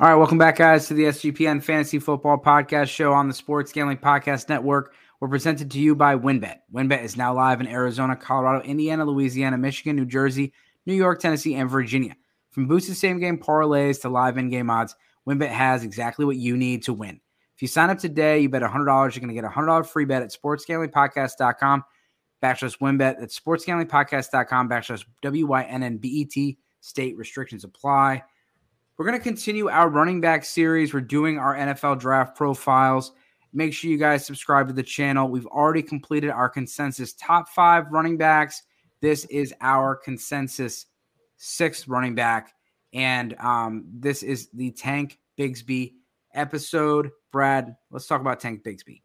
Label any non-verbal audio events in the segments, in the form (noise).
All right, welcome back, guys, to the SGPN Fantasy Football Podcast Show on the Sports Gambling Podcast Network. We're presented to you by WynnBET. WynnBET is now live in Arizona, Colorado, Indiana, Louisiana, Michigan, New Jersey, New York, Tennessee, and Virginia. From boosted same game parlays to live in game odds, WynnBET has exactly what you need to win. If you sign up today, you bet $100, you're going to get a $100 free bet at sportsgamblingpodcast.com backslash WynnBET. That's sportsgamblingpodcast.com backslash W-Y-N-N-B-E-T. State restrictions apply. We're going to continue our running back series. We're doing our NFL draft profiles. Make sure you guys subscribe to the channel. We've already completed our consensus top five running backs. This is our consensus sixth running back. And um, this is the Tank Bigsby episode. Brad, let's talk about Tank Bigsby.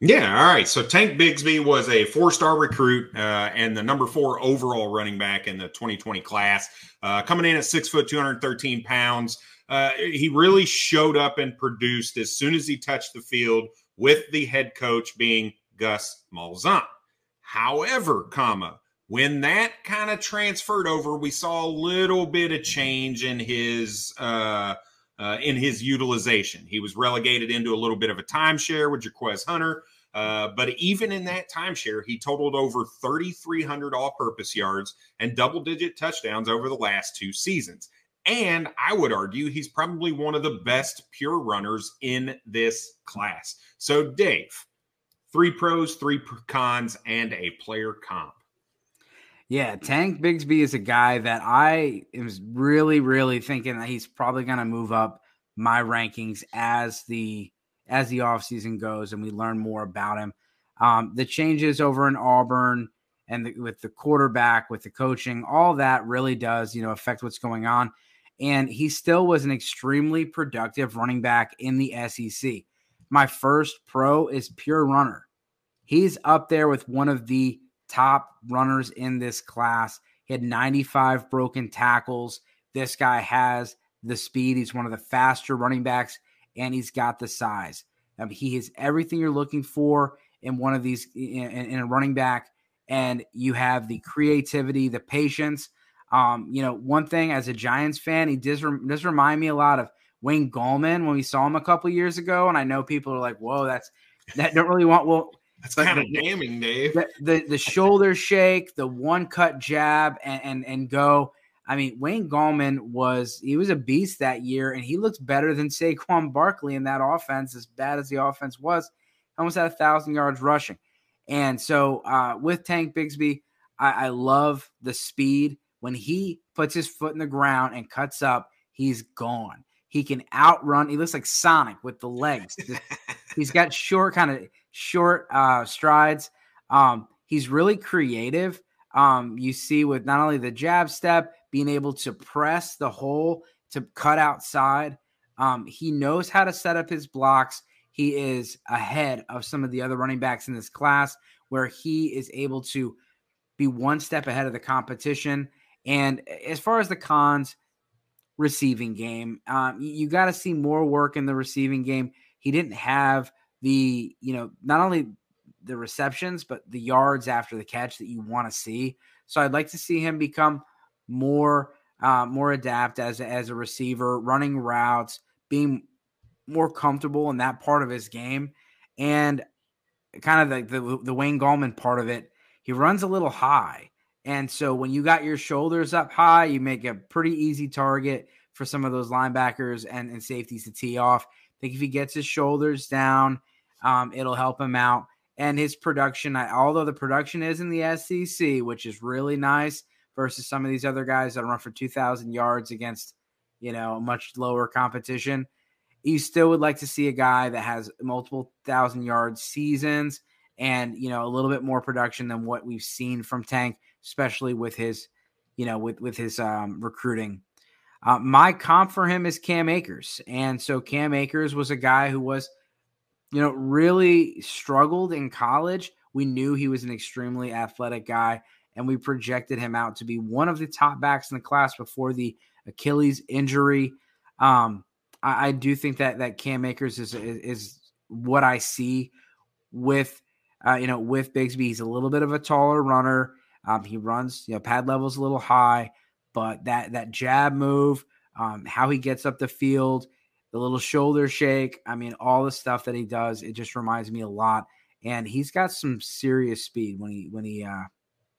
Yeah, all right. So Tank Bigsby was a four-star recruit uh, and the number four overall running back in the 2020 class, uh, coming in at six foot, 213 pounds. Uh, he really showed up and produced as soon as he touched the field, with the head coach being Gus Malzahn. However, comma when that kind of transferred over, we saw a little bit of change in his. Uh, uh, in his utilization. He was relegated into a little bit of a timeshare with Jarquez Hunter. Uh, but even in that timeshare, he totaled over 3,300 all purpose yards and double digit touchdowns over the last two seasons. And I would argue he's probably one of the best pure runners in this class. So, Dave, three pros, three cons, and a player comp. Yeah, Tank Bigsby is a guy that I was really, really thinking that he's probably going to move up my rankings as the as the offseason goes and we learn more about him. Um, the changes over in Auburn and the, with the quarterback, with the coaching, all that really does, you know, affect what's going on. And he still was an extremely productive running back in the SEC. My first pro is pure runner. He's up there with one of the top runners in this class. He had 95 broken tackles. This guy has the speed. He's one of the faster running backs, and he's got the size. Um, he has everything you're looking for in one of these in, in a running back, and you have the creativity, the patience. Um, you know, one thing as a Giants fan, he does, does remind me a lot of Wayne Gallman when we saw him a couple years ago, and I know people are like, "Whoa, that's that don't really want." Well, that's kind of damning, Dave. The, the, the shoulder shake, the one cut jab, and, and and go. I mean, Wayne Gallman was he was a beast that year, and he looked better than Saquon Barkley in that offense. As bad as the offense was, almost had a thousand yards rushing. And so uh, with Tank Bigsby, I, I love the speed. When he puts his foot in the ground and cuts up, he's gone. He can outrun. He looks like Sonic with the legs. (laughs) he's got short, kind of short uh, strides. Um, he's really creative. Um, you see with not only the jab step, being able to press the hole to cut outside. Um, he knows how to set up his blocks. He is ahead of some of the other running backs in this class, where he is able to be one step ahead of the competition. And as far as the cons, receiving game, um, you, you got to see more work in the receiving game. He didn't have the, you know, not only the receptions, but the yards after the catch that you want to see. So I'd like to see him become more uh, more adapt as a, as a receiver, running routes, being more comfortable in that part of his game, and kind of the, the the Wayne Gallman part of it. He runs a little high, and so when you got your shoulders up high, you make a pretty easy target for some of those linebackers and, and safeties to tee off. I think if he gets his shoulders down, um, it'll help him out. And his production, although the production is in the SEC, which is really nice, versus some of these other guys that run for 2,000 yards against, you know, much lower competition. You still would like to see a guy that has multiple thousand yard seasons and, you know, a little bit more production than what we've seen from Tank, especially with his, you know, with, with his um, recruiting. Uh, my comp for him is Cam Akers. And so Cam Akers was a guy who was, you know, really struggled in college. We knew he was an extremely athletic guy and we projected him out to be one of the top backs in the class before the Achilles injury. Um, I, I, do think that that Cam Akers is is, is what I see with uh, you know with Bigsby. He's a little bit of a taller runner. Um, he runs you know pad levels a little high, but that that jab move, um, how he gets up the field, the little shoulder shake. I mean, all the stuff that he does, it just reminds me a lot. And he's got some serious speed when he when he uh,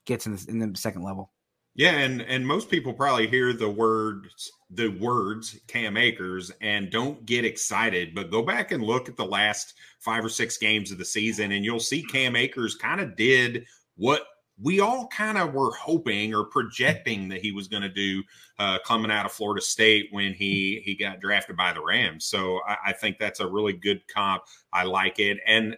gets in the, in the second level. Yeah, and and most people probably hear the words the words Cam Akers and don't get excited, but go back and look at the last five or six games of the season, and you'll see Cam Akers kind of did what we all kind of were hoping or projecting that he was going to do uh, coming out of Florida State when he he got drafted by the Rams. So I, I think that's a really good comp. I like it, and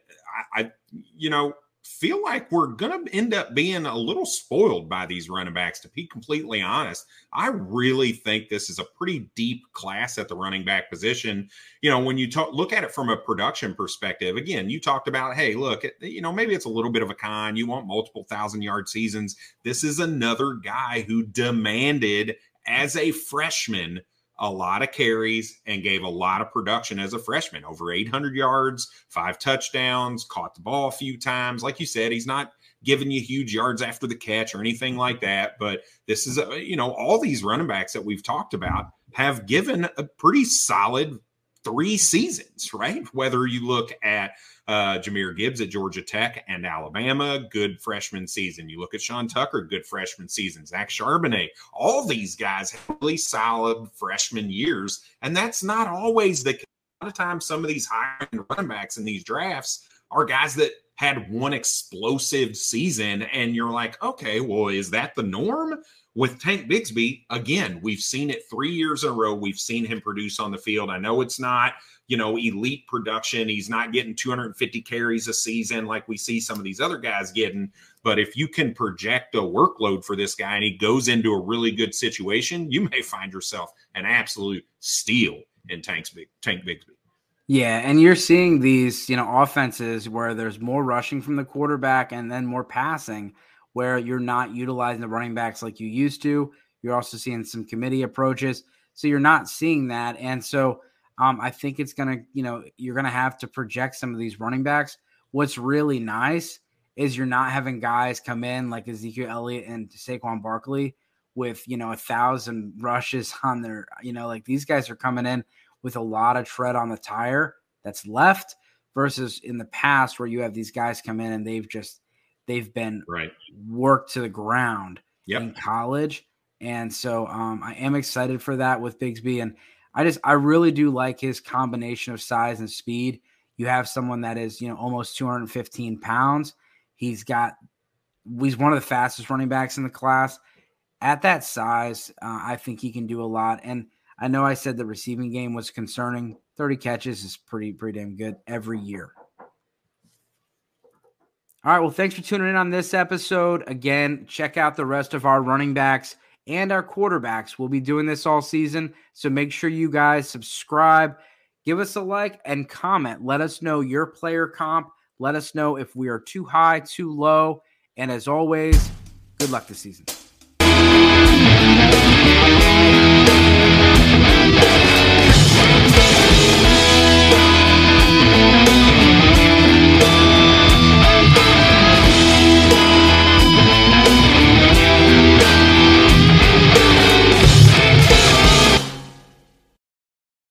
I, I you know feel like we're going to end up being a little spoiled by these running backs, to be completely honest. I really think this is a pretty deep class at the running back position. You know, when you talk, look at it from a production perspective, again, you talked about, hey, look, you know, maybe it's a little bit of a con. You want multiple thousand yard seasons. This is another guy who demanded as a freshman a lot of carries and gave a lot of production as a freshman over 800 yards, five touchdowns, caught the ball a few times. Like you said, he's not giving you huge yards after the catch or anything like that. But this is, a, you know, all these running backs that we've talked about have given a pretty solid three seasons, right? Whether you look at uh, Jahmyr Gibbs at Georgia Tech and Alabama, good freshman season. You look at Sean Tucker, good freshman season. Zach Charbonnet, all these guys have really solid freshman years. And that's not always the case. A lot of times, some of these high end running backs in these drafts are guys that had one explosive season. And you're like, okay, well, is that the norm? With Tank Bigsby, again, we've seen it three years in a row. We've seen him produce on the field. I know it's not you know, elite production. He's not getting 250 carries a season like we see some of these other guys getting. But if you can project a workload for this guy and he goes into a really good situation, you may find yourself an absolute steal in Tank's big Tank Bigsby. Yeah, and you're seeing these, you know, offenses where there's more rushing from the quarterback and then more passing, where you're not utilizing the running backs like you used to. You're also seeing some committee approaches, so you're not seeing that, and so um, I think it's gonna, you know, you're gonna have to project some of these running backs. What's really nice is you're not having guys come in like Ezekiel Elliott and Saquon Barkley with you know a thousand rushes (laughs) on their, you know, like these guys are coming in with a lot of tread on the tire that's left versus in the past where you have these guys come in and they've just they've been right worked to the ground yep. in college. And so um, I am excited for that with Bigsby. And I just I really do like his combination of size and speed. You have someone that is you know almost 215 pounds. He's got he's one of the fastest running backs in the class. At that size, uh, I think he can do a lot. And I know I said the receiving game was concerning. 30 catches is pretty pretty damn good every year. All right, well, thanks for tuning in on this episode. Again, check out the rest of our running backs and our quarterbacks. We'll be doing this all season. So make sure you guys subscribe, give us a like, and comment. Let us know your player comp. Let us know if we are too high, too low. And as always, good luck this season.